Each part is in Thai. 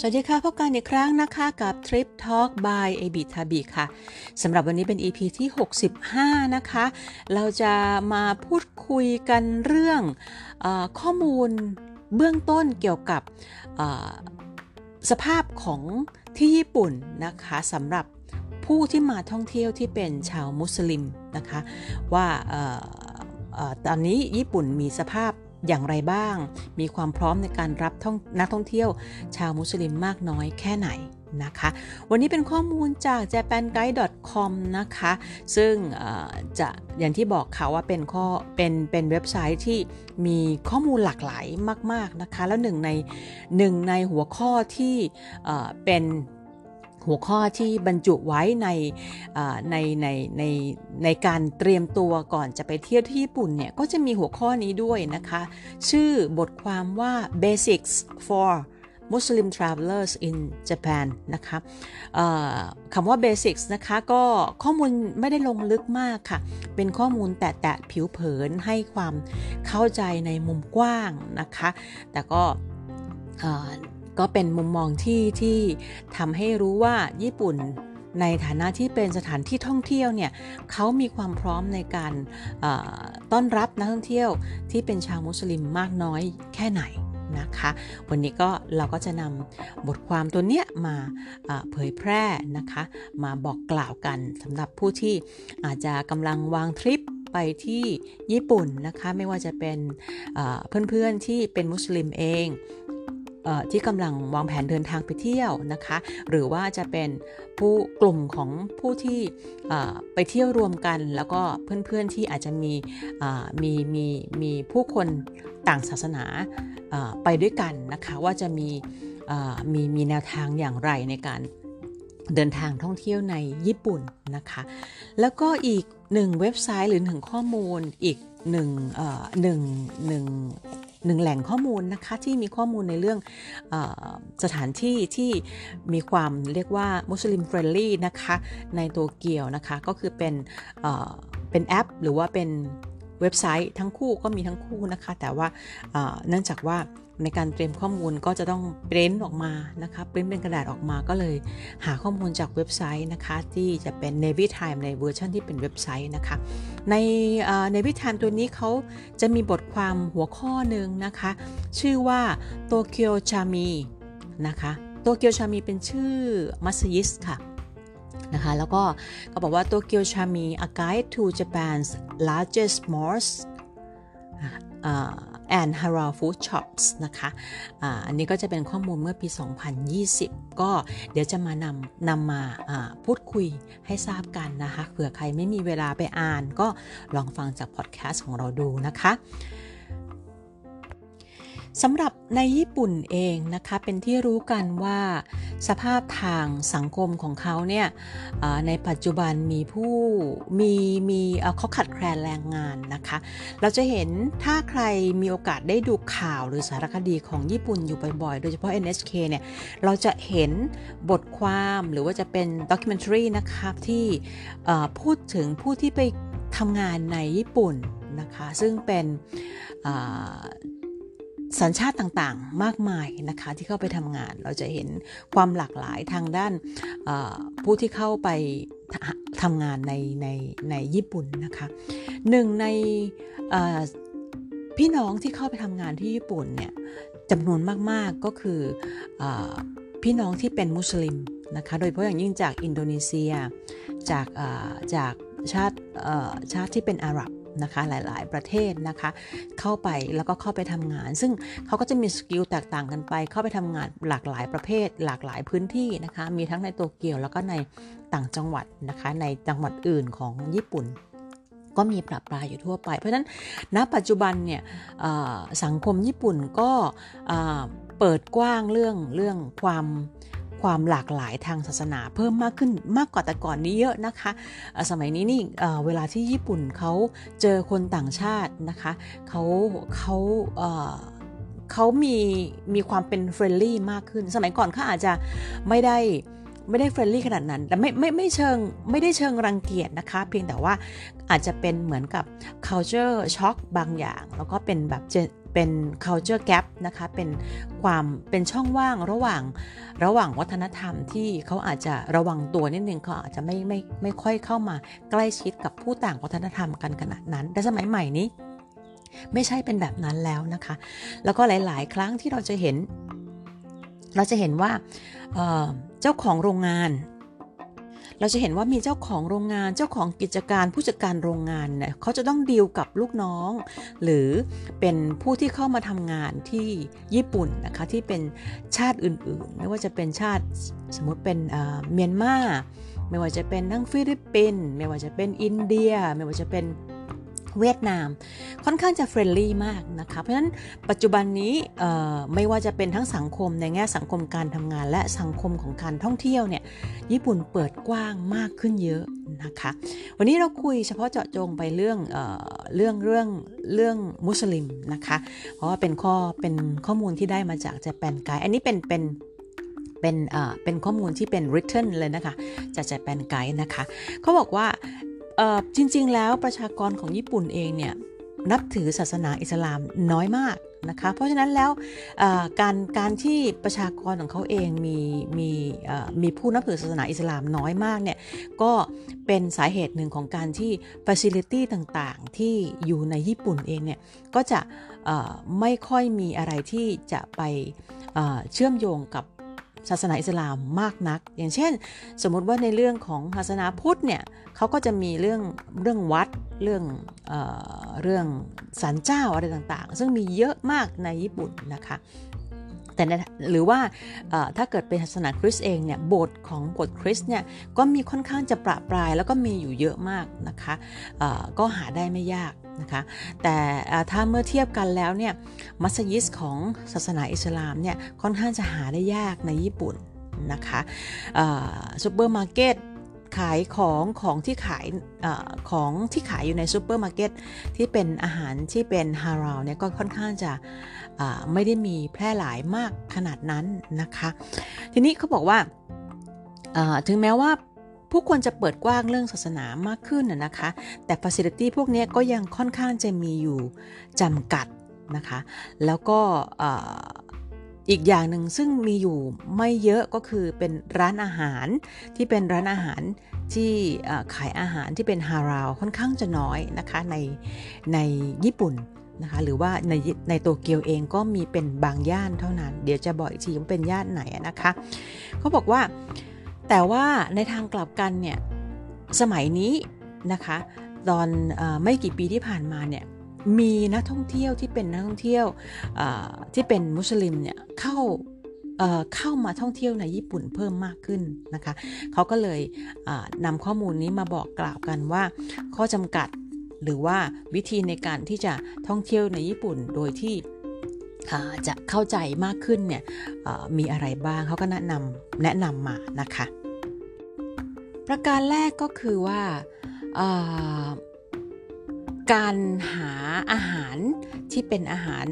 สวัสดีค่ะ พบกันอีกครั้งนะคะกับ Trip Talk by a b i t a b i ค่ะสำหรับวันนี้เป็น EP ที่ 65 นะคะ เราจะมาพูดคุยกันเรื่องอข้อมูลเบื้องต้นเกี่ยวกับสภาพของที่ญี่ปุ่นนะคะสำหรับผู้ที่มาท่องเที่ยวที่เป็นชาวมุสลิมนะคะ ว่าตอนนี้ญี่ปุ่นมีสภาพ อย่างไรบ้าง มีความพร้อมในการรับนักท่องเที่ยว ชาวมุสลิมมากน้อยแค่ไหนนะคะ วันนี้เป็นข้อมูลจาก japanguide.com นะคะ ซึ่งจะอย่างที่บอกค่ะว่าเป็นข้อเป็นเป็นเว็บไซต์ที่มีข้อมูลหลากหลายมาก ๆ นะคะ แล้วหนึ่งในหนึ่งในหัวข้อที่เป็น หัวข้อที่บรรจุไว้ในในในในในการเตรียมตัวก่อนจะไปเที่ยวที่ญี่ปุ่นเนี่ย ก็จะมีหัวข้อนี้ด้วยนะคะ ชื่อบทความว่า Basics for Muslim Travelers in Japan นะคะคำว่า Basics นะคะก็ข้อมูลไม่ได้ลงลึกมากค่ะ เป็นข้อมูลแตะๆผิวเผินให้ความเข้าใจในมุมกว้างนะคะ แต่ก็ ก็เป็นมุมมองที่ที่ทำให้รู้ว่าญี่ปุ่นในฐานะที่เป็นสถานที่ท่องเที่ยวเนี่ยเขามีความพร้อมในการต้อนรับนักท่องเที่ยวที่เป็นชาวมุสลิมมากน้อยแค่ไหนนะคะ วันนี้ก็เราก็จะนำบทความตัวเนี้ยมาเผยแพร่นะคะ มาบอกกล่าวกันสำหรับผู้ที่อาจจะกำลังวางทริปไปที่ญี่ปุ่นนะคะ ไม่ว่าจะเป็นเพื่อนๆที่เป็นมุสลิมเอง ที่กำลังวางแผนเดินทางไปเที่ยวนะคะ หรือว่าจะเป็นผู้กลุ่มของผู้ที่ไปเที่ยวรวมกัน แล้วก็เพื่อนๆที่อาจจะมีมีมีมีผู้คนต่างศาสนาไปด้วยกันนะคะว่าจะมีมีมีแนวทางอย่างไรในการเดินทางท่องเที่ยวในญี่ปุ่นนะคะ แล้วก็อีกหนึ่งเว็บไซต์หรือหนึ่งข้อมูลอีกหนึ่งหนึ่งหนึ่ง หนึ่งแหล่งข้อมูลนะคะที่มีข้อมูลในเรื่องเอ่อสถานที่ที่มีความเรียกว่า Muslim friendly นะคะในโตเกียวนะคะก็คือเป็นเป็นแอป หรือว่าเป็นเว็บไซต์ทั้งคู่ก็มีทั้งคู่นะคะ แต่ว่าเนื่องจากว่า ในการเตรียมข้อมูลก็จะต้องปริ้นออกมานะคะปริ้นเป็นกระดาษออกมาก็เลย หาข้อมูลจากเว็บไซต์นะคะที่จะเป็น Navy Time ในเวอร์ชันที่เป็นเว็บไซต์นะคะ ใน Navy Time ตัวนี้เขาจะมีบทความหัวข้อหนึ่งนะคะ ชื่อว่าโตเกียวชามีนะคะโตเกียวชามีเป็นชื่อมัสยิสค่ะนะคะแล้วก็เขาบอกว่าโตเกียวชามี a guide to Japan's largest mosque and h a r a Food Shops นะคะอันนี้ก็จะเป็นข้อมูลเมื่อปี 2020 ก็เดี๋ยวจะมานำนำมาพูดคุยให้ทราบกันนะคะ เผื่อใครไม่มีเวลาไปอ่าน ก็ลองฟังจากพอดแคสต์ของเราดูนะคะ สำหรับในญี่ปุ่นเองนะคะเป็นที่รู้กันว่า สภาพทางสังคมของเขาเนี่ยในปัจจุบันมีผู้มีมีเขาขัดแคลนแรงงานนะคะ เราจะเห็นถ้าใครมีโอกาสได้ดูข่าวหรือสารคดีของญี่ปุ่นอยู่บ่อยๆ โดยเฉพาะ NHK เนี่ยเราจะเห็นบทความหรือว่าจะเป็นด็อกิเมนทรีนะคะที่พูดถึงผู้ที่ไปทำงานในญี่ปุ่นนะคะซึ่งเป็น สัญชาติต่างๆ มากมายนะคะที่เข้าไปทำงาน เราจะเห็นความหลากหลายทางด้านผู้ที่เข้าไปทำงานในในในญี่ปุ่นนะคะหนึ่งในพี่น้องที่เข้าไปทำงานที่ญี่ปุ่นเนี่ยจำนวนมากๆก็คือเอ่อพี่น้องที่เป็นมุสลิมนะคะโดยเฉพาะอย่างยิ่งจากอินโดนีเซีย จากจากชาติชาติที่เป็นอาหรับ นะคะหลาย ๆ ประเทศนะคะเข้าไปแล้วก็เข้าไปทำงาน ซึ่งเขาก็จะมี skill แตกต่างกันไป เข้าไปทำงานหลากหลายประเภท หลากหลายพื้นที่นะคะมีทั้งในโตเกียวแล้วก็ในต่างจังหวัดนะคะในจังหวัดอื่นของญี่ปุ่นก็มีประปรายอยู่ทั่วไป เพราะฉะนั้นณปัจจุบันเนี่ยสังคมญี่ปุ่นก็เปิดกว้างเรื่องเรื่องความ ความหลากหลายทางศาสนาเพิ่มมากขึ้นมากกว่าแต่ก่อนนี้เยอะนะคะ สมัยนี้นี่เวลาที่ญี่ปุ่นเขาเจอคนต่างชาตินะคะเขาเขาเขามีมีความเป็น friendly มากขึ้น สมัยก่อนเขาอาจจะไม่ได้ไม่ได้ friendly ขนาดนั้น แต่ไม่ไม่ไม่เชิงไม่ได้เชิงรังเกียจนะคะ เพียงแต่ว่าอาจจะเป็นเหมือนกับ culture shock บางอย่าง แล้วก็เป็นแบบ เป็น culture gap นะคะเป็นความเป็นช่องว่างระหว่างระหว่างวัฒนธรรมที่เขาอาจจะระวังตัวนิดนึงเขาอาจจะไม่ไม่ไม่ค่อยเข้ามาใกล้ชิดกับผู้ต่างวัฒนธรรมกันขนาดนั้น แต่สมัยใหม่นี้ ไม่ใช่เป็นแบบนั้นแล้วนะคะ แล้วก็หลาย ๆ ครั้งที่เราจะเห็น เราจะเห็นว่าเจ้าของโรงงาน เราจะเห็นว่ามีเจ้าของโรงงาน เจ้าของกิจการผู้จัดการโรงงานเนี่ยเขาจะต้องดีลกับลูกน้อง หรือเป็นผู้ที่เข้ามาทำงานที่ญี่ปุ่นนะคะที่เป็นชาติอื่นๆ ไม่ว่าจะเป็นชาติสมมติเป็นเมียนมาไม่ว่าจะเป็นทั้งฟิลิปปินส์ไม่ว่าจะเป็นอินเดีย ไม่ว่าจะเป็น เวียดนามค่อนข้างจะ friendly มากนะคะ เพราะฉะนั้นปัจจุบันนี้ไม่ว่าจะเป็นทั้งสังคมในแง่สังคมการทำงาน และสังคมของการท่องเที่ยวเนี่ยญี่ปุ่นเปิดกว้างมากขึ้นเยอะนะคะ วันนี้เราคุยเฉพาะเจาะจงไปเรื่องเอเรื่องเรื่องเรื่องมุสลิมนะคะ เพราะว่าเป็นข้อเป็นข้อมูลที่ได้มาจากเจแปนไกด์อันนี้เป็นเป็นเป็นเป็นข้อมูลที่เป็น written เลยนะคะจากเจแปนไกด์นะคะเขาบอกว่า จริง ๆ แล้วประชากรของญี่ปุ่นเองเนี่ยนับถือศาสนาอิสลามน้อยมากนะคะ เพราะฉะนั้นแล้วการการที่ประชากรของเขาเองมีมีมีผู้นับถือศาสนาอิสลามน้อยมากเนี่ยก็เป็นสาเหตุหนึ่งของการที่ facility ต่างๆ ที่อยู่ในญี่ปุ่นเองเนี่ยก็จะไม่ค่อยมีอะไรที่จะไปเชื่อมโยงกับ ศาสนาอิสลามมากนัก อย่างเช่น สมมุติว่าในเรื่องของศาสนาพุทธเนี่ยเขาก็จะมีเรื่องเรื่องวัดเรื่องเอเรื่องศาลเจ้าอะไรต่างๆ ซึ่งมีเยอะมากในญี่ปุ่นนะคะแต่หรือว่าถ้าเกิดเป็นศาสนาคริสต์เองเนี่ยโบสถ์ของโบสถ์คริสต์เนี่ยก็มีค่อนข้างจะประปรายแล้วก็มีอยู่เยอะมากนะคะก็หาได้ไม่ยาก นะคะแต่ถ้าเมื่อเทียบกันแล้วเนี่ยมัสยิดของศาสนาอิสลามเนี่ยค่อนข้างจะหาได้ยากในญี่ปุ่นนะคะซูเปอร์มาร์เก็ตขายของของที่ขายเอ่อของที่ขายอยู่ในซูเปอร์มาร์เก็ตที่เป็นอาหารที่เป็นฮาลาลเนี่ยก็ค่อนข้างจะไม่ได้มีแพร่หลายมากขนาดนั้นนะคะ ทีนี้เขาบอกว่าถึงแม้ว่า ผู้คนจะเปิดกว้างเรื่องศาสนามากขึ้นนะคะ แต่ฟ a ซิลิตี้พวกนี้ก็ยังค่อนข้างจะมีอยู่จำกัดนะคะ แล้วก็อีกอย่างหนึ่งซึ่งมีอยู่ไม่เยอะก็คือเป็นร้านอาหารที่เป็นร้านอาหารที่ขายอาหารที่เป็นฮาราวค่อนข้างจะน้อยนะคะในในญี่ปุ่นนะคะหรือว่าในในโตเกียวเองก็มีเป็นบางย่านเท่านั้น เดี๋ยวจะบอกอีกทีว่าเป็นย่านไหนนะคะ เขาบอกว่า แต่ว่าในทางกลับกันเนี่ยสมัยนี้นะคะตอนอไม่กี่ปีที่ผ่านมาเนี่ยมีนักท่องเที่ยวที่เป็นนักท่องเที่ยวที่เป็นมุสลิมเนี่ยเข้าเข้ามาท่องเที่ยวในญี่ปุ่นเพิ่มมากขึ้นนะคะเขาก็เลยนำข้อมูลนี้มาบอกกล่าวกันว่า ข้อจำกัดหรือว่าวิธีในการที่จะท่องเที่ยวในญี่ปุ่นโดยที่ จะเข้าใจมากขึ้นเนี่ยมีอะไรบ้างเขาก็แนะนำแนะนำมานะคะ ประการแรกก็คือว่าการหาอาหารที่เป็นอาหาร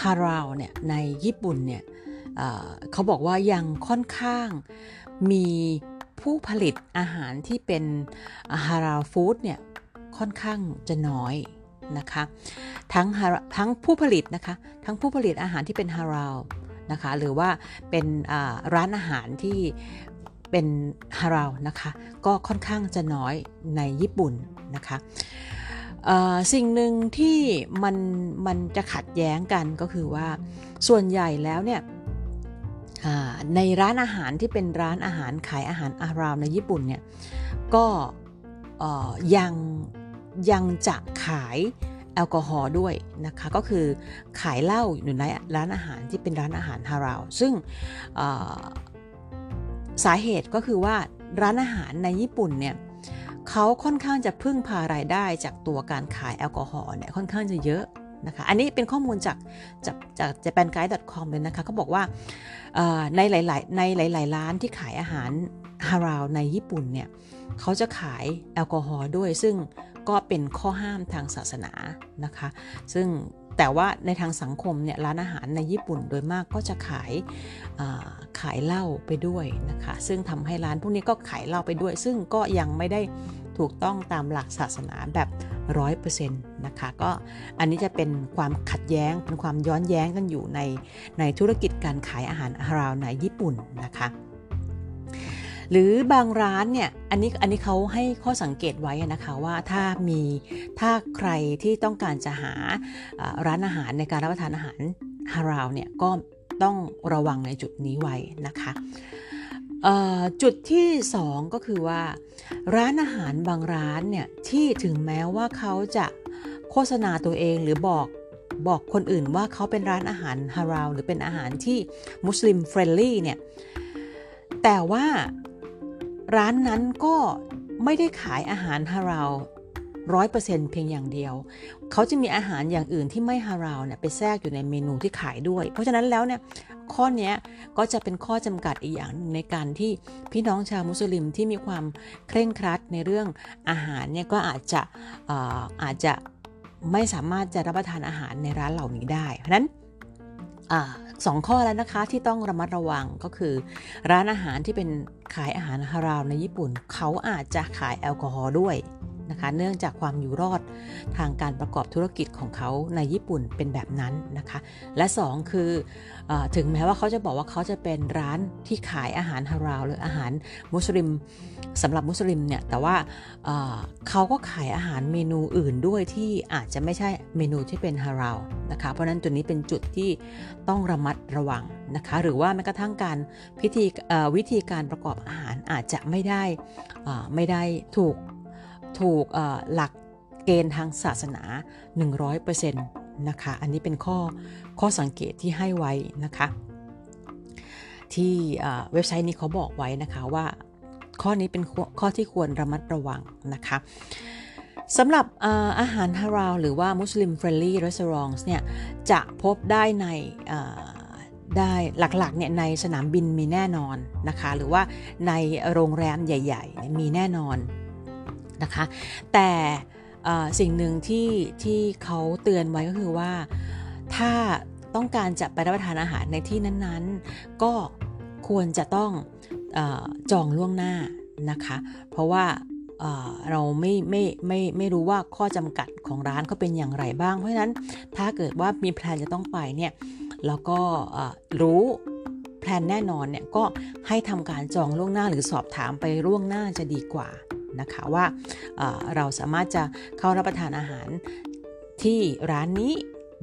ฮาราวเนี่ยในญี่ปุ่นเนี่ยเขาบอกว่ายังค่อนข้างมีผู้ผลิตอาหารที่เป็นฮาราวฟู้ดเนี่ยค่อนข้างจะน้อย นะคะทั้งทั้งผู้ผลิตนะคะทั้งผู้ผลิตอาหารที่เป็นฮาราวนะคะหรือว่าเป็นร้านอาหารที่เป็นฮาราวนะคะก็ค่อนข้างจะน้อยในญี่ปุ่นนะคะสิ่งหนึ่งที่มันมันจะขัดแย้งกันก็คือว่าส่วนใหญ่แล้วเนี่ยในร้านอาหารที่เป็นร้านอาหารขายอาหารอาราวในญี่ปุ่นเนี่ยก็ยัง ยังจะขายแอลกอฮอล์ด้วยนะคะ ก็คือขายเหล้าอยู่ในร้านอาหารที่เป็นร้านอาหารฮาราวซึ่งสาเหตุก็คือว่าร้านอาหารในญี่ปุ่นเนี่ยเขาค่อนข้างจะพึ่งพารายได้จากตัวการขายแอลกอฮอล์เนี่ยค่อนข้างจะเยอะนะคะอันนี้เป็นข้อมูลจากจากจาก japanguide.com เลยนะคะเขาบอกว่าในหลายๆในหลาย ๆ ร้านที่ขายอาหารฮาราวในญี่ปุ่นเนี่ยเขาจะขายแอลกอฮอล์ด้วยซึ่ง ก็เป็นข้อห้ามทางศาสนานะคะ ซึ่งแต่ว่าในทางสังคมเนี่ยร้านอาหารในญี่ปุ่นโดยมากก็จะขายขายเหล้าไปด้วยนะคะ ซึ่งทำให้ร้านพวกนี้ก็ขายเหล้าไปด้วย ซึ่งก็ยังไม่ได้ถูกต้องตามหลักศาสนาแบบ100%นะคะก็อันนี้จะเป็นความขัดแย้งเป็นความย้อนแย้งกันอยู่ในในธุรกิจการขายอาหารฮาราวในญี่ปุ่นนะคะ หรือบางร้านเนี่ยอันนี้อันนี้เขาให้ข้อสังเกตไว้นะคะว่าถ้ามีถ้าใครที่ต้องการจะหาร้านอาหารในการรับประทานอาหารฮาราวเนี่ยก็ต้องระวังในจุดนี้ไว้นะคะจุดที่ 2 ก็คือว่า ร้านอาหารบางร้านเนี่ยที่ถึงแม้ว่าเขาจะโฆษณาตัวเองหรือบอกบอกคนอื่นว่าเขาเป็นร้านอาหารฮาราวหรือเป็นอาหารที่Muslim friendly เนี่ยแต่ว่า ร้านนั้นก็ไม่ได้ขายอาหารฮาลาลร้อยเปอร์เซ็นต์เพียงอย่างเดียว เขาจะมีอาหารอย่างอื่นที่ไม่ฮาลาลเนี่ยไปแทรกอยู่ในเมนูที่ขายด้วย เพราะฉะนั้นแล้วเนี่ยข้อนี้ก็จะเป็นข้อจำกัดอีกอย่างในการที่พี่น้องชาวมุสลิมที่มีความเคร่งครัดในเรื่องอาหารเนี่ยก็อาจจะอาจจะไม่สามารถจะรับประทานอาหารในร้านเหล่านี้ได้ เพราะนั้น สองข้อแล้วนะคะที่ต้องระมัดระวังก็คือ ร้านอาหารที่เป็นขายอาหารฮาราวในญี่ปุ่น เขาอาจจะขายแอลกอฮอล์ด้วย นะคะ เนื่องจากความอยู่รอดทางการประกอบธุรกิจของเขาในญี่ปุ่นเป็นแบบนั้นนะคะ และ 2 คืออถึงแม้ว่าเขาจะบอกว่าเขาจะเป็นร้านที่ขายอาหารฮาราวหรืออาหารมุสลิมสำหรับมุสลิมเนี่ยแต่ว่าเขาก็ขายอาหารเมนูอื่นด้วยที่อาจจะไม่ใช่เมนูที่เป็นฮาราวนะคะเพราะนั้นจุดนี้เป็นจุดที่ต้องระมัดระวังนะคะหรือว่าแม้กระทั่งการพิธีวิธีการประกอบอาหารอาจจะไม่ได้ไม่ได้ถูก ถูกหลักเกณฑ์ทางศาสนา 100%นะคะ อันนี้เป็นข้อข้อสังเกตที่ให้ไว้นะคะ ที่เว็บไซต์นี้เขาบอกไว้นะคะว่าข้อนี้เป็นข้อที่ควรระมัดระวังนะคะสำหรับอาหารฮาลาลหรือว่า Muslim friendly restaurant เนี่ยจะพบได้ในได้หลักๆเนี่ยในสนามบินมีแน่นอนนะคะ หรือว่าในโรงแรมใหญ่ ๆ มีแน่นอน นะคะ แต่สิ่งหนึ่งที่ที่เขาเตือนไว้ก็คือว่าถ้าต้องการจะไปรับประทานอาหารในที่นั้นๆ ก็ควรจะต้องเอ่อจองล่วงหน้านะคะ เพราะว่าเราไม่ไม่ไม่ไม่รู้ว่าข้อจำกัดของร้านเขาเป็นอย่างไรบ้าง เพราะฉะนั้นถ้าเกิดว่ามี plan จะต้องไปเนี่ยแล้วก็รู้ plan แน่นอนเนี่ยก็ให้ทำการจองล่วงหน้าหรือสอบถามไปล่วงหน้าจะดีกว่า นะคะว่าเราสามารถจะเข้ารับประทานอาหารที่ร้านนี้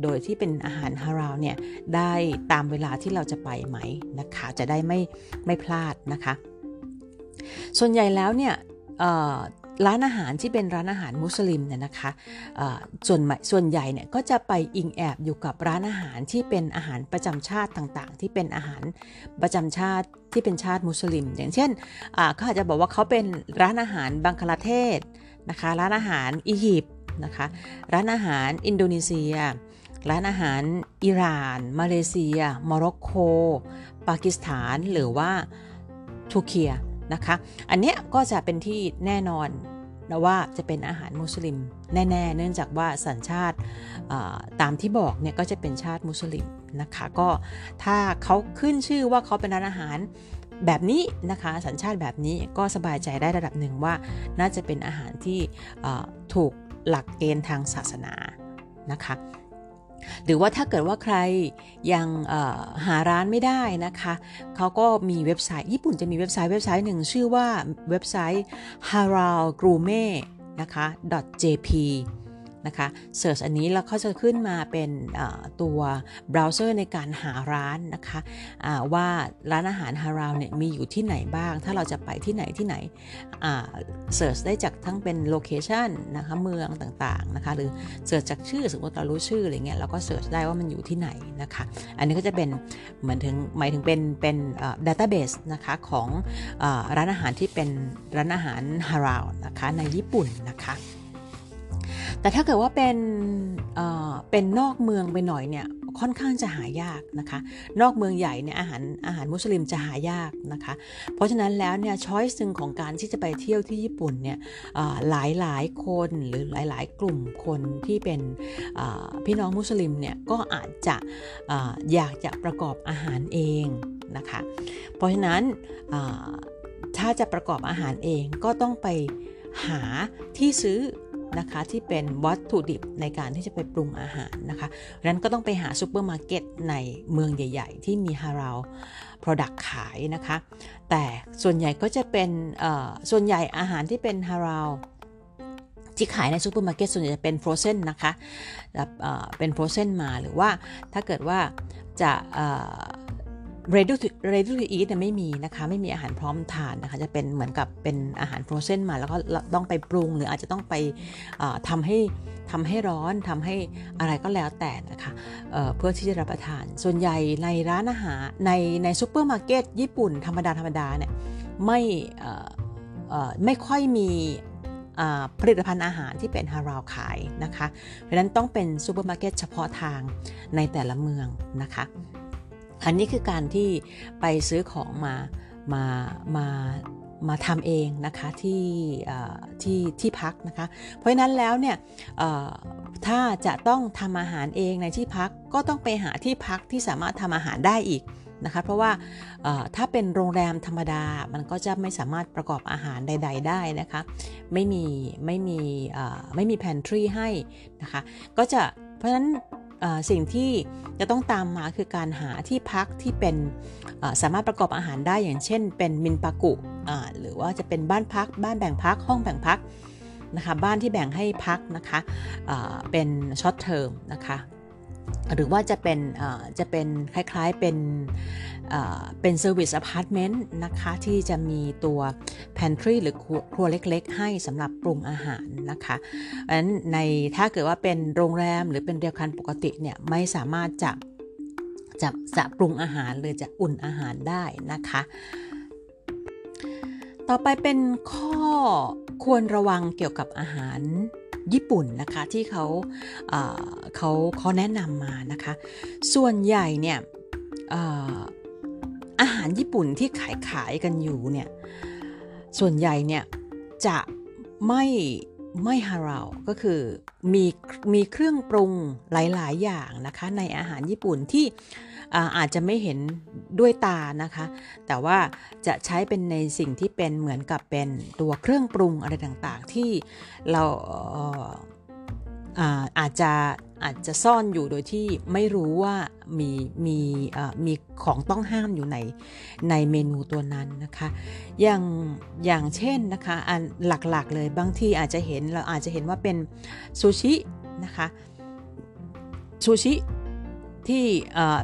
โดยที่เป็นอาหารฮาลาลเนี่ยได้ตามเวลาที่เราจะไปไหมนะคะจะได้ไม่ไม่พลาดนะคะ ส่วนใหญ่แล้วเนี่ย ร้านอาหารที่เป็นร้านอาหารมุสลิมเนี่ยนะคะส่วนส่วนใหญ่เนี่ยก็จะไปอิงแอบอยู่กับร้านอาหารที่เป็นอาหารประจำชาติต่างๆ ที่เป็นอาหารประจำชาติที่เป็นชาติมุสลิม อย่างเช่นเขาอาจจะบอกว่าเขาเป็นร้านอาหารบังคลาเทศนะคะร้านอาหารอียิปต์นะคะร้านอาหารอินโดนีเซีย ร้านอาหารอิหร่าน มาเลเซียโมร็อกโกปากีสถานหรือว่าทูเคีย นะคะ อันเนี้ยก็จะเป็นที่แน่นอนนะว่าจะเป็นอาหารมุสลิมแน่ๆ เนื่องจากว่าสัญชาติตามที่บอกเนี่ยก็จะเป็นชาติมุสลิมนะคะก็ถ้าเขาขึ้นชื่อว่าเขาเป็นร้านอาหารแบบนี้นะคะสัญชาติแบบนี้ก็สบายใจได้ระดับหนึ่งว่า น่าจะเป็นอาหารที่ถูกหลักเกณฑ์ทางศาสนานะคะ หรือว่าถ้าเกิดว่าใครยังหาร้านไม่ได้นะคะ เขาก็มีเว็บไซต์ญี่ปุ่นจะมีเว็บไซต์เว็บไซต์หนึ่งชื่อว่าเว็บไซต์ haral gourmet นะคะ .jp นะคะเสิร์ชอันนี้แล้วเขาจะขึ้นมาเป็นตัวเบราว์เซอร์ในการหาร้านนะคะว่าร้านอาหารฮาราวเนี่ยมีอยู่ที่ไหนบ้าง ถ้าเราจะไปที่ไหนที่ไหนเสิร์ชได้จากทั้งเป็นโลเคชันนะคะเมืองต่างๆนะคะหรือเสิร์ชจากชื่อสมมติเรารู้ชื่ออะไรเงี้ยเราก็เสิร์ชได้ว่ามันอยู่ที่ไหนนะคะอันนี้ก็จะเป็นเหมือนถึงหมายถึงเป็นเป็นดัตต้าเบสนะคะของอร้านอาหารที่เป็นร้านอาหารฮาราวนะคะในญี่ปุ่นนะคะ แต่ถ้าเกิดว่าเป็นเป็นนอกเมืองไปหน่อยเนี่ยค่อนข้างจะหายากนะคะ นอกเมืองใหญ่เนี่ยอาหารอาหารมุสลิมจะหายากนะคะ เพราะฉะนั้นแล้วเนี่ยช้อยส์หนึ่งของการที่จะไปเที่ยวที่ญี่ปุ่นเนี่ยหลายหลายคนหรือหลายหลายกลุ่มคนที่เป็นพี่น้องมุสลิมเนี่ยก็อาจจะอยากจะประกอบอาหารเองนะคะ เพราะฉะนั้นถ้าจะประกอบอาหารเองก็ต้องไปหาที่ซื้อ นะคะที่เป็นวัตถุดิบในการที่จะไปปรุงอาหารนะคะดังนั้นก็ต้องไปหาซูเปอร์มาร์เก็ตในเมืองใหญ่ ๆ ที่มีฮาลาล product ขายนะคะ แต่ส่วนใหญ่ก็จะเป็นส่วนใหญ่อาหารที่เป็นฮาลาลที่ขายในซูเปอร์มาร์เก็ตส่วนใหญ่จะเป็น frozen นะคะเป็น frozen มาหรือว่าถ้าเกิดว่าจะ ready to ready to eat เนี่ยไม่มีนะคะไม่มีอาหารพร้อมทานนะคะจะเป็นเหมือนกับเป็นอาหาร frozen มาแล้วก็ต้องไปปรุงหรืออาจจะต้องไปทำให้ทำให้ร้อนทำให้อะไรก็แล้วแต่นะคะเเพื่อที่จะรับประทาน ส่วนใหญ่ในร้านอาหารในในซูเปอร์มาร์เก็ตญี่ปุ่นธรรมดาธรรมดาเนี่ยไม่ไม่ค่อยมีผลิตภัณฑ์อาหารที่เป็นฮาลาลขายนะคะ เพราะนั้นต้องเป็นซูเปอร์มาร์เก็ตเฉพาะทางในแต่ละเมืองนะคะ อันนี้คือการที่ไปซื้อของมามามามาทำเองนะคะที่ที่ที่พักนะคะ เพราะฉะนั้นแล้วเนี่ยถ้าจะต้องทำอาหารเองในที่พักก็ต้องไปหาที่พักที่สามารถทำอาหารได้อีกนะคะเพราะว่าถ้าเป็นโรงแรมธรรมดามันก็จะไม่สามารถประกอบอาหารใด ๆ ได้นะคะไม่มีไม่มีไม่มีแพนทรีให้นะคะก็จะเพราะฉะนั้น สิ่งที่จะต้องตามมาคือการหาที่พักที่เป็นสามารถประกอบอาหารได้อย่างเช่น เป็น民泊หรือว่าจะเป็นบ้านพัก บ้านแบ่งพัก ห้องแบ่งพักนะคะบ้านที่แบ่งให้พักนะคะเป็น short term นะคะ หรือว่าจะเป็นจะเป็นคล้ายๆเป็นเป็น service apartment นะคะที่จะมีตัว pantry หรือครัวเล็กๆ ให้สำหรับปรุงอาหารนะคะเพราะฉะนั้นในถ้าเกิดว่าเป็นโรงแรมหรือเป็นเรียวคันปกติเนี่ยไม่สามารถจะจะจะปรุงอาหารหรือจะอุ่นอาหารได้นะคะ ต่อไปเป็นข้อควรระวังเกี่ยวกับอาหาร ญี่ปุ่นนะคะที่เขาเขาเขาแนะนำมานะคะ ส่วนใหญ่เนี่ยอาหารญี่ปุ่นที่ขายขายกันอยู่เนี่ยส่วนใหญ่เนี่ยจะไม่ ไม่ฮาราวก็คือมีมีเครื่องปรุงหลายๆ อย่างนะคะ ในอาหารญี่ปุ่นที่อาจจะไม่เห็นด้วยตานะคะ แต่ว่าจะใช้เป็นในสิ่งที่เป็นเหมือนกับเป็นตัวเครื่องปรุงอะไรต่างๆ ที่เราอาจจะ อาจจะซ่อนอยู่โดยที่ไม่รู้ว่ามีมีมีของต้องห้ามอยู่ในในเมนูตัวนั้นนะคะ อย่างอย่างเช่นนะคะอันหลักๆเลยบางทีอาจจะเห็นเราอาจจะเห็นว่าเป็นซูชินะคะซูชิที่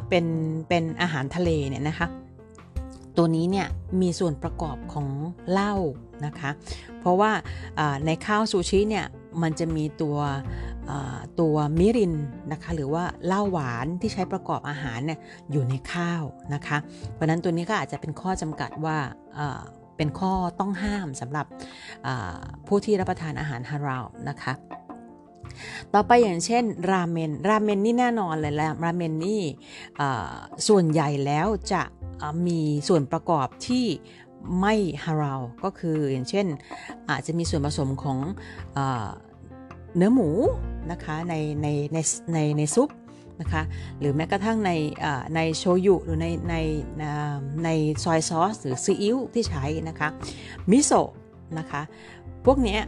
เป็นเป็นอาหารทะเลเนี่ยนะคะตัวนี้เนี่ยมีส่วนประกอบของเหล้านะคะ เพราะว่าในข้าวซูชิเนี่ยมันจะมีตัว ตัวมิรินนะคะหรือว่าเหล้าหวานที่ใช้ประกอบอาหารเนี่ยอยู่ในข้าวนะคะ เพราะนั้นตัวนี้ก็อาจจะเป็นข้อจำกัดว่าเป็นข้อต้องห้ามสำหรับผู้ที่รับประทานอาหารฮาราวนะคะต่อไปอย่างเช่นราเมนราเมนนี่แน่นอนเลยแล้วราเมนนี่ส่วนใหญ่แล้วจะมีส่วนประกอบที่ไม่ฮาราวก็คืออย่างเช่นอาจจะมีส่วนผสมของ เนื้อหมูนะคะในในในในในซุปนะคะหรือแม้กระทั่งในในโชยุหรือในในในซอยซอสหรือซีอิ๊วที่ใช้นะคะมิโซะนะคะพวกนี้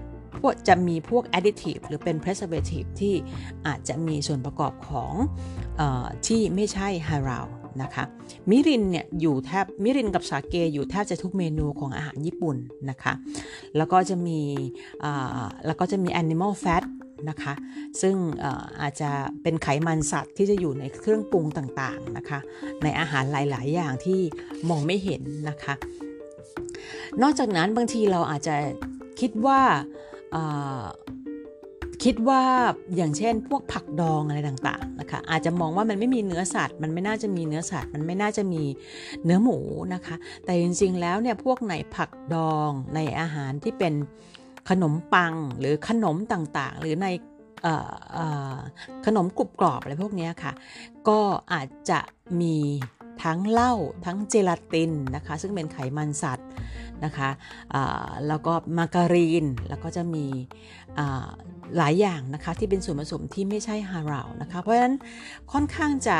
พวกจะมีพวก additive หรือเป็น preservative ที่อาจจะมีส่วนประกอบของอที่ไม่ใช่ฮาราวนะคะมิรินเนี่ยอยู่แทบมิรินกับสาเกอยู่แทบจะทุกเมนูของอาหารญี่ปุ่นนะคะแล้วก็จะมีแล้วก็จะมี animal fat นะคะ ซึ่งอาจจะเป็นไขมันสัตว์ที่จะอยู่ในเครื่องปรุงต่างๆนะคะ ในอาหารหลาย ๆ อย่างที่มองไม่เห็นนะคะ นอกจากนั้นบางทีเราอาจจะคิดว่าคิดว่าอย่างเช่น พวกผักดองอะไรต่างๆนะคะอาจจะมองว่ามันไม่มีเนื้อสัตว์ มันไม่น่าจะมีเนื้อสัตว์ มันไม่น่าจะมีเนื้อหมูนะคะ แต่จริงๆแล้วเนี่ยพวกไหนผักดองในอาหารที่เป็น ขนมปังหรือขนมต่างๆ หรือในขนมกรุบกรอบอะไรพวกนี้ค่ะ ก็อาจจะมีทั้งเหล้าทั้งเจลาตินนะคะ ซึ่งเป็นไขมันสัตว์นะคะแล้วก็มาการีน แล้วก็จะมีหลายอย่างนะคะที่เป็นส่วนผสมที่ไม่ใช่ฮาราวนะคะ เพราะฉะนั้นค่อนข้างจะ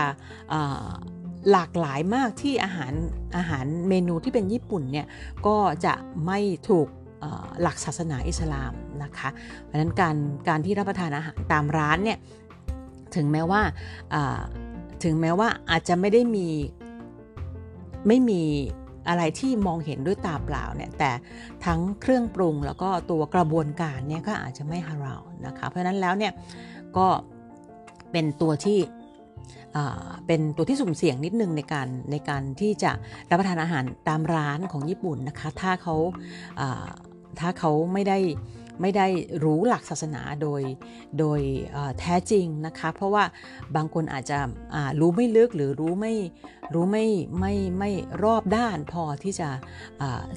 หลากหลายมากที่อาหารอาหารเมนูที่เป็นญี่ปุ่นเนี่ยก็จะไม่ถูก หลักศาสนาอิสลามนะคะเพราะฉะนั้นการการที่รับประทานอาหารตามร้านเนี่ยถึงแม้ว่าถึงแม้ว่าอาจจะไม่ได้มีไม่มีอะไรที่มองเห็นด้วยตาเปล่าเนี่ยแต่ทั้งเครื่องปรุงแล้วก็ตัวกระบวนการเนี่ยก็อาจจะไม่ฮาราวนะคะเพราะฉะนั้นแล้วเนี่ยก็เป็นตัวที่เป็นตัวที่สุ่มเสี่ยงนิดนึงในการในการที่จะรับประทานอาหารตามร้านของญี่ปุ่นนะคะ ถ้าเขา ถ้าเขาไม่ได้ไม่ได้รู้หลักศาสนาโดยโดยแท้จริงนะคะเพราะว่าบางคนอาจจะรู้ไม่ลึกหรือรู้ไม่รู้ไม่ไม่ไม่รอบด้านพอที่จะ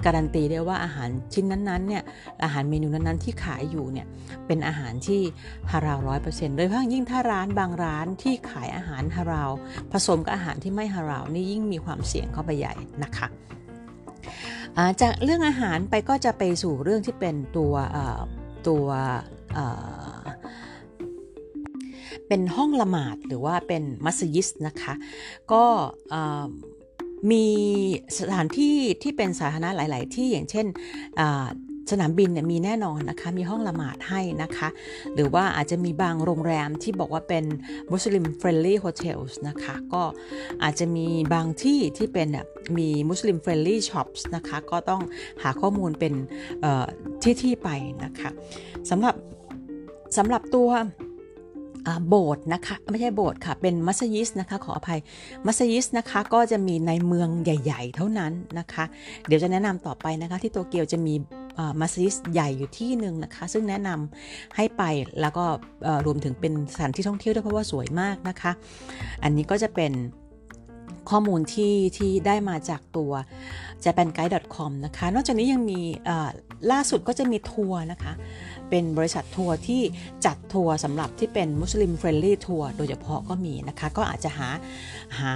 การันตีได้ว่าอาหารชิ้นนั้นๆเนี่ยอาหารเมนูนั้นๆที่ขายอยู่เนี่ยเป็นอาหารที่ฮาราวร้อยเปอร์เซ็นต์โดยเฉพาะยิ่งถ้าร้านบางร้านที่ขายอาหารฮาราวผสมกับอาหารที่ไม่ฮาราวนี่ยิ่งมีความเสี่ยงเข้าไปใหญ่นะคะ จากเรื่องอาหารไปก็จะไปสู่เรื่องที่เป็นตัวตัวเป็นห้องละหมาดหรือว่าเป็นมัสยิดนะคะ ก็มีสถานที่ที่เป็นสาธารณะหลาย ๆ ที่อย่างเช่น สนามบินเนี่ยมีแน่นอนนะคะ มีห้องละหมาดให้นะคะ หรือว่าอาจจะมีบางโรงแรมที่บอกว่าเป็น Muslim friendly hotels นะคะ ก็อาจจะมีบางที่ที่เป็นมี Muslim friendly shops นะคะ ก็ต้องหาข้อมูลเป็นที่ที่ไปนะคะสำหรับสำหรับตัวโบสถ์นะคะไม่ใช่โบสถ์ค่ะเป็นมัสยิดนะคะขออภัยมัสยิดนะคะก็จะมีในเมืองใหญ่ ๆ เท่านั้นนะคะ เดี๋ยวจะแนะนำต่อไปนะคะที่โตเกียวจะมี มัสยิดใหญ่อยู่ที่หนึ่งนะคะ ซึ่งแนะนำให้ไปแล้วก็รวมถึงเป็นสถานที่ท่องเที่ยวด้วยเพราะว่าสวยมากนะคะ อันนี้ก็จะเป็นข้อมูลที่ที่ได้มาจากตัว japanguide.com นะคะ นอกจากนี้ยังมี ล่าสุดก็จะมีทัวร์นะคะ เป็นบริษัททัวร์ที่จัดทัวร์สำหรับที่เป็น Muslim friendly tour โดยเฉพาะก็มีนะคะ ก็อาจจะหาหา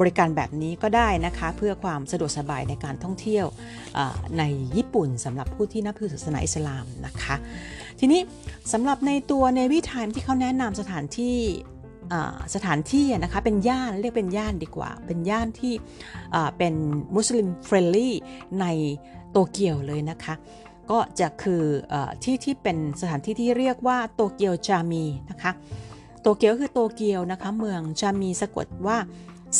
บริการแบบนี้ก็ได้นะคะ เพื่อความสะดวกสบายในการท่องเที่ยวในญี่ปุ่นสำหรับผู้ที่นับถือศาสนาอิสลามนะคะ ทีนี้สำหรับในตัว NAVITIME ที่เขาแนะนำสถานที่สถานที่นะคะเป็นย่านเรียกเป็นย่านดีกว่า เป็นย่านที่เป็น Muslim friendly ในโตเกียวเลยนะคะ ก็จะคืออที่ที่เป็นสถานที่ที่เรียกว่าโตเกียวจามีนะคะโตเกียวคือโตเกียวนะคะเมืองจามีสะกดว่า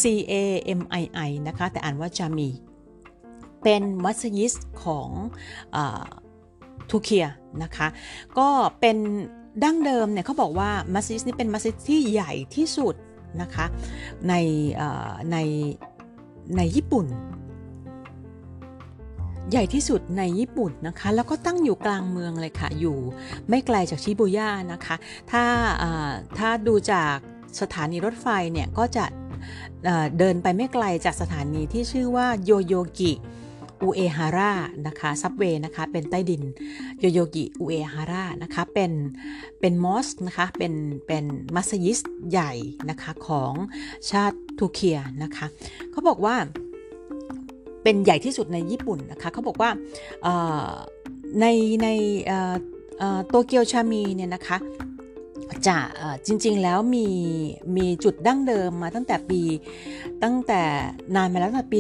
C A M I I นะคะแต่อ่านว่าจามี เป็นมัสยิดของทูเคียนะคะก็เป็นดั้งเดิมเนี่ยเขาบอกว่ามัสยิดนี้เป็นมัสยิดที่ใหญ่ที่สุดนะคะในในในญี่ปุ่น ใหญ่ที่สุดในญี่ปุ่นนะคะ แล้วก็ตั้งอยู่กลางเมืองเลยค่ะ อยู่ไม่ไกลจากชิบูย่านะคะ ถ้าถ้าดูจากสถานีรถไฟเนี่ยก็จะเดินไปไม่ไกลจากสถานีที่ชื่อว่าโยโยกิอุเอฮาร่านะคะซับเวย์นะคะเป็นใต้ดินโยโยกิอุเอฮาร่านะคะเป็นเป็นมอสนะคะเป็นเป็นมัสยิดใหญ่นะคะของชาติทูเคียนะคะเขาบอกว่า เป็นใหญ่ที่สุดในญี่ปุ่นนะคะเขาบอกว่าในในโตเกียวชามีเนี่ยนะคะจะจริงๆแล้วมีมีจุดดั้งเดิมมาตั้งแต่ปีตั้งแต่นานมาแล้วตั้งแต่ปี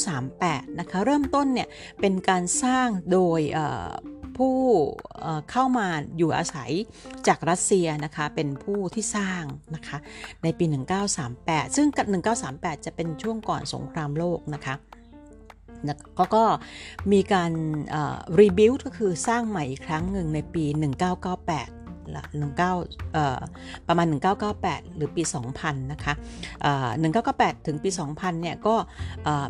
1938 นะคะเริ่มต้นเนี่ยเป็นการสร้างโดยผู้เข้ามาอยู่อาศัยจากรัสเซียนะคะเป็นผู้ที่สร้างนะคะในปี 1938 ซึ่ง 1938 จะเป็นช่วงก่อนสงครามโลกนะคะ ก็ก็มีการรีบิวต์ก็คือสร้างใหม่อีกครั้งหนึ่งในปี 1998ละ19ประมาณ 1998 หรือปี 2000 นะคะ1998 ถึงปี 2000 เนี่ยก็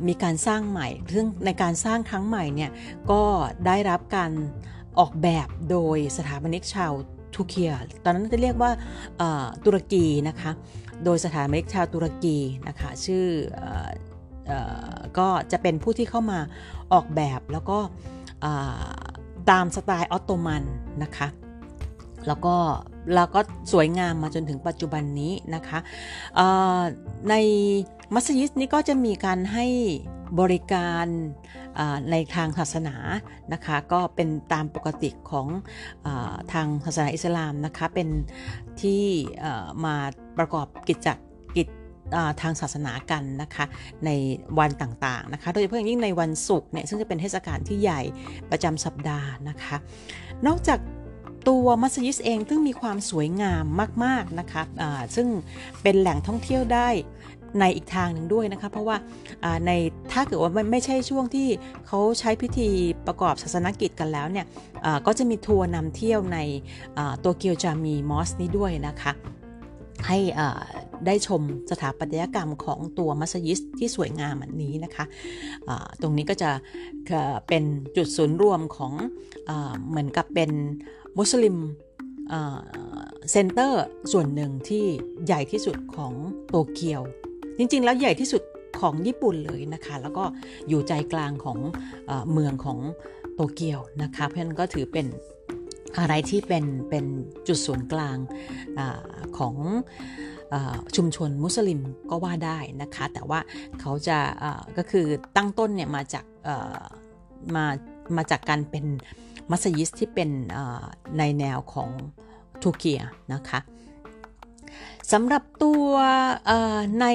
มีการสร้างใหม่ ซึ่งในการสร้างครั้งใหม่เนี่ยก็ได้รับการออกแบบโดยสถาปนิกชาวทูเคีย ตอนนั้นจะเรียกว่าตุรกีนะคะ โดยสถาปนิกชาวตุรกีนะคะ ชื่อ ก็จะเป็นผู้ที่เข้ามาออกแบบแล้วก็ตามสไตล์ออตโตมันนะคะแล้วก็แล้วก็สวยงามมาจนถึงปัจจุบันนี้นะคะในมัสยิดนี้ก็จะมีการให้บริการในทางศาสนานะคะก็เป็นตามปกติของอทางศาสนาอิสลามนะคะเป็นที่มาประกอบกิจกิจ ทางศาสนากันนะคะในวันต่างๆนะคะโดยเฉพาะอย่างยิ่งในวันศุกร์เนี่ยซึ่งจะเป็นเทศกาลที่ใหญ่ประจำสัปดาห์นะคะนอกจากตัวมัสยิดเองซึ่งมีความสวยงามมากๆนะคะะซึ่งเป็นแหล่งท่องเที่ยวได้ในอีกทางหนึ่งด้วยนะคะเพราะว่าในถ้าเกิดว่าไม่ไม่ใช่ช่วงที่เขาใช้พิธีประกอบศาสนกิจกันแล้วเนี่ยก็จะมีทัวร์นำเที่ยวในตัวโตเกียวจามี mosque นี้ด้วยนะคะให้ ได้ชมสถาปัตยกรรมของตัวมัสยิดที่สวยงามอันนี้นะคะตรงนี้ก็จะเป็นจุดศูนย์รวมของอเหมือนกับเป็น Muslim center ส่วนหนึ่งที่ใหญ่ที่สุดของโตเกียว จริงๆ แล้วใหญ่ที่สุดของญี่ปุ่นเลยนะคะ แล้วก็อยู่ใจกลางของอเมืองของโตเกียวนะคะเพราะนั้นก็ถือเป็นอะไรที่เป็นเป็นจุดศูนย์กลางอของ ชุมชนมุสลิมก็ว่าได้นะคะ แต่ว่าเขาจะก็คือตั้งต้นเนี่ยมาจากมามาจากการเป็นมัสยิดที่เป็นในแนวของทูเกียนะคะ สำหรับตัวใน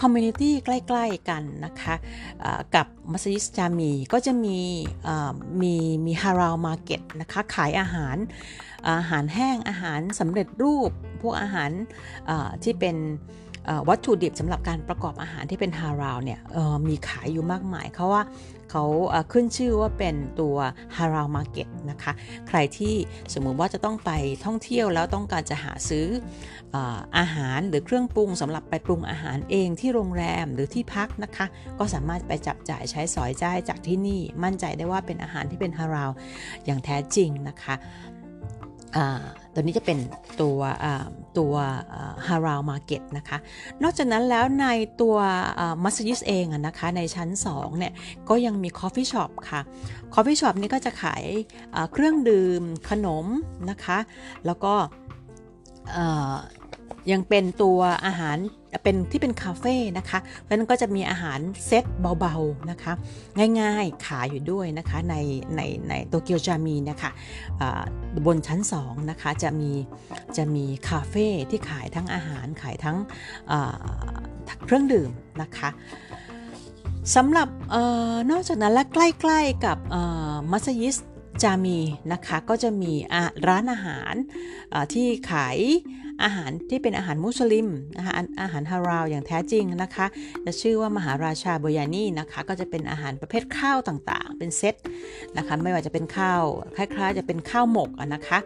community ใกล้ ๆ กันนะคะกับมัสยิดจามีก็จะมีมีมี halal market นะคะขายอาหารอาหารแห้งอาหารสำเร็จรูป พวกอาหารที่เป็น วัตถุดิบสำหรับการประกอบอาหารที่เป็นฮาลาลเนี่ยมีขายอยู่มากมายเขาว่าเขาขึ้นชื่อว่าเป็นตัว halal market นะคะใครที่สมมุติว่าจะต้องไปท่องเที่ยวแล้วต้องการจะหาซื้ออาหารหรือเครื่องปรุงสำหรับไปปรุงอาหารเองที่โรงแรมหรือที่พักนะคะ ก็สามารถไปจับจ่ายใช้สอยจ่ายจากที่นี่มั่นใจได้ว่าเป็นอาหารที่เป็นฮาลาลอย่างแท้จริงนะคะ ตัวนี้จะเป็นตัวตัว halal market นะคะ นอกจากนั้นแล้วในตัวมัสยิดเองนะคะในชั้น2เนี่ยก็ยังมี coffee shop ค่ะcoffee shop นี้ก็จะขายเครื่องดื่มขนมนะคะ แล้วก็ ยังเป็นตัวอาหารเป็นที่เป็นคาเฟ่นะคะเพราะนั้นก็จะมีอาหารเซตเบาๆนะคะ ง่ายๆขายอยู่ด้วยนะคะในในในโตเกียวจามีนะคะบนชั้น2นะคะจะมีจะมีคาเฟ่ที่ขายทั้งอาหารขายทั้งเครื่องดื่มนะคะสำหรับอนอกจากนั้นและใกล้ๆกับมัสยิด จามีนะคะก็จะมีร้านอาหารที่ขายอาหารที่เป็นอาหารมุสลิมนะคะอาหารฮาราวอย่างแท้จริงนะคะจะชื่อว่ามหาราชาโบยานีนะคะก็จะเป็นอาหารประเภทข้าวต่างๆ เป็นเซตนะคะไม่ว่าจะเป็นข้าวคล้ายๆ จะเป็นข้าวหมกนะคะ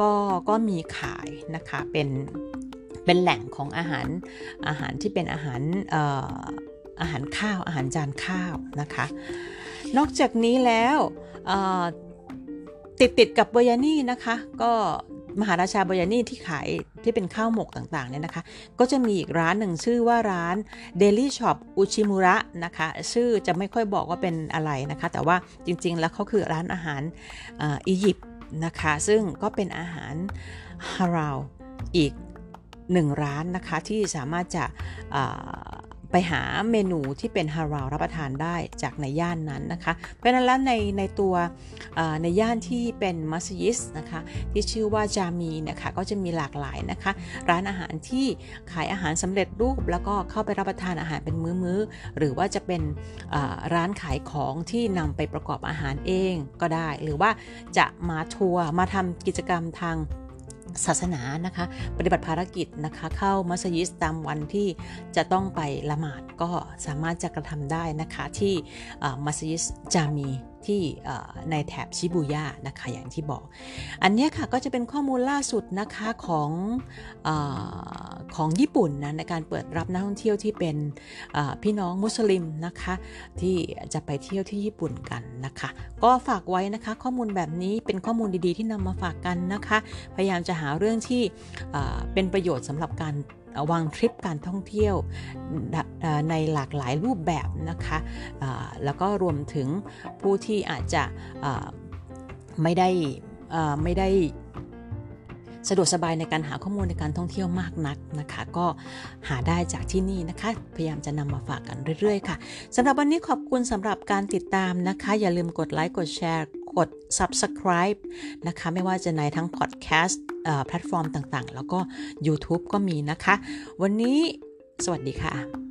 ก็ก็มีขายนะคะเป็นเป็นแหล่งของอาหารอาหารที่เป็นอาหารอาหารข้าวอาหารจานข้าวนะคะ นอกจากนี้แล้ว ติดติดกับเบยานี่นะคะ ก็มหาราชาบยานี่ที่ขายที่เป็นข้าวหมกต่างๆเนี่ยนะคะ ก็จะมีอีกร้านหนึ่งชื่อว่าร้าน Daily Shop อุชิมุระนะคะ ชื่อจะไม่ค่อยบอกว่าเป็นอะไรนะคะ แต่ว่าจริงๆแล้วเขาคือร้านอาหารอียิปต์นะคะ ซึ่งก็เป็นอาหารฮาราวอีกหนึ่งร้านนะคะที่สามารถจะ ไปหาเมนูที่เป็นฮาราวรับประทานได้จากในย่านนั้นนะคะ เพราะนั้นแล้วในในตัวในย่านที่เป็นมัสยิดนะคะที่ชื่อว่าจามีนะคะก็จะมีหลากหลายนะคะ ร้านอาหารที่ขายอาหารสำเร็จรูป แล้วก็เข้าไปรับประทานอาหารเป็นมื้อๆหรือว่าจะเป็นร้านขายของที่นำไปประกอบอาหารเองก็ได้ หรือว่าจะมาทัวร์มาทำกิจกรรมทาง ศาสนานะคะ ปฏิบัติภารกิจนะคะ เข้ามัสยิดตามวันที่จะต้องไปละหมาดก็สามารถจะกระทำได้นะคะที่มัสยิดจามีที่ในแถบชิบูย่านะคะอย่างที่บอก อันนี้ค่ะก็จะเป็นข้อมูลล่าสุดนะคะของอของญี่ปุ่นนะในการเปิดรับนักท่องเที่ยวที่เป็นพี่น้องมุสลิมนะคะที่จะไปเที่ยวที่ญี่ปุ่นกันนะคะ ก็ฝากไว้นะคะข้อมูลแบบนี้เป็นข้อมูลดีๆ ที่นำมาฝากกันนะคะ พยายามจะหาเรื่องที่เป็นประโยชน์สำหรับการ วางทริปการท่องเที่ยวในหลากหลายรูปแบบนะคะแล้วก็รวมถึงผู้ที่อาจจะไม่ได้ไม่ได้สะดวกสบายในการหาข้อมูลในการท่องเที่ยวมากนักนะคะ ก็หาได้จากที่นี่นะคะ พยายามจะนำมาฝากกันเรื่อยๆ ค่ะสำหรับวันนี้ขอบคุณสำหรับการติดตามนะคะ อย่าลืมกดไลค์กดแชร์ กด subscribe นะคะ ไม่ว่าจะในทั้ง podcast แพลตฟอร์มต่างๆ แล้วก็ YouTube ก็มีนะคะ วันนี้สวัสดีค่ะ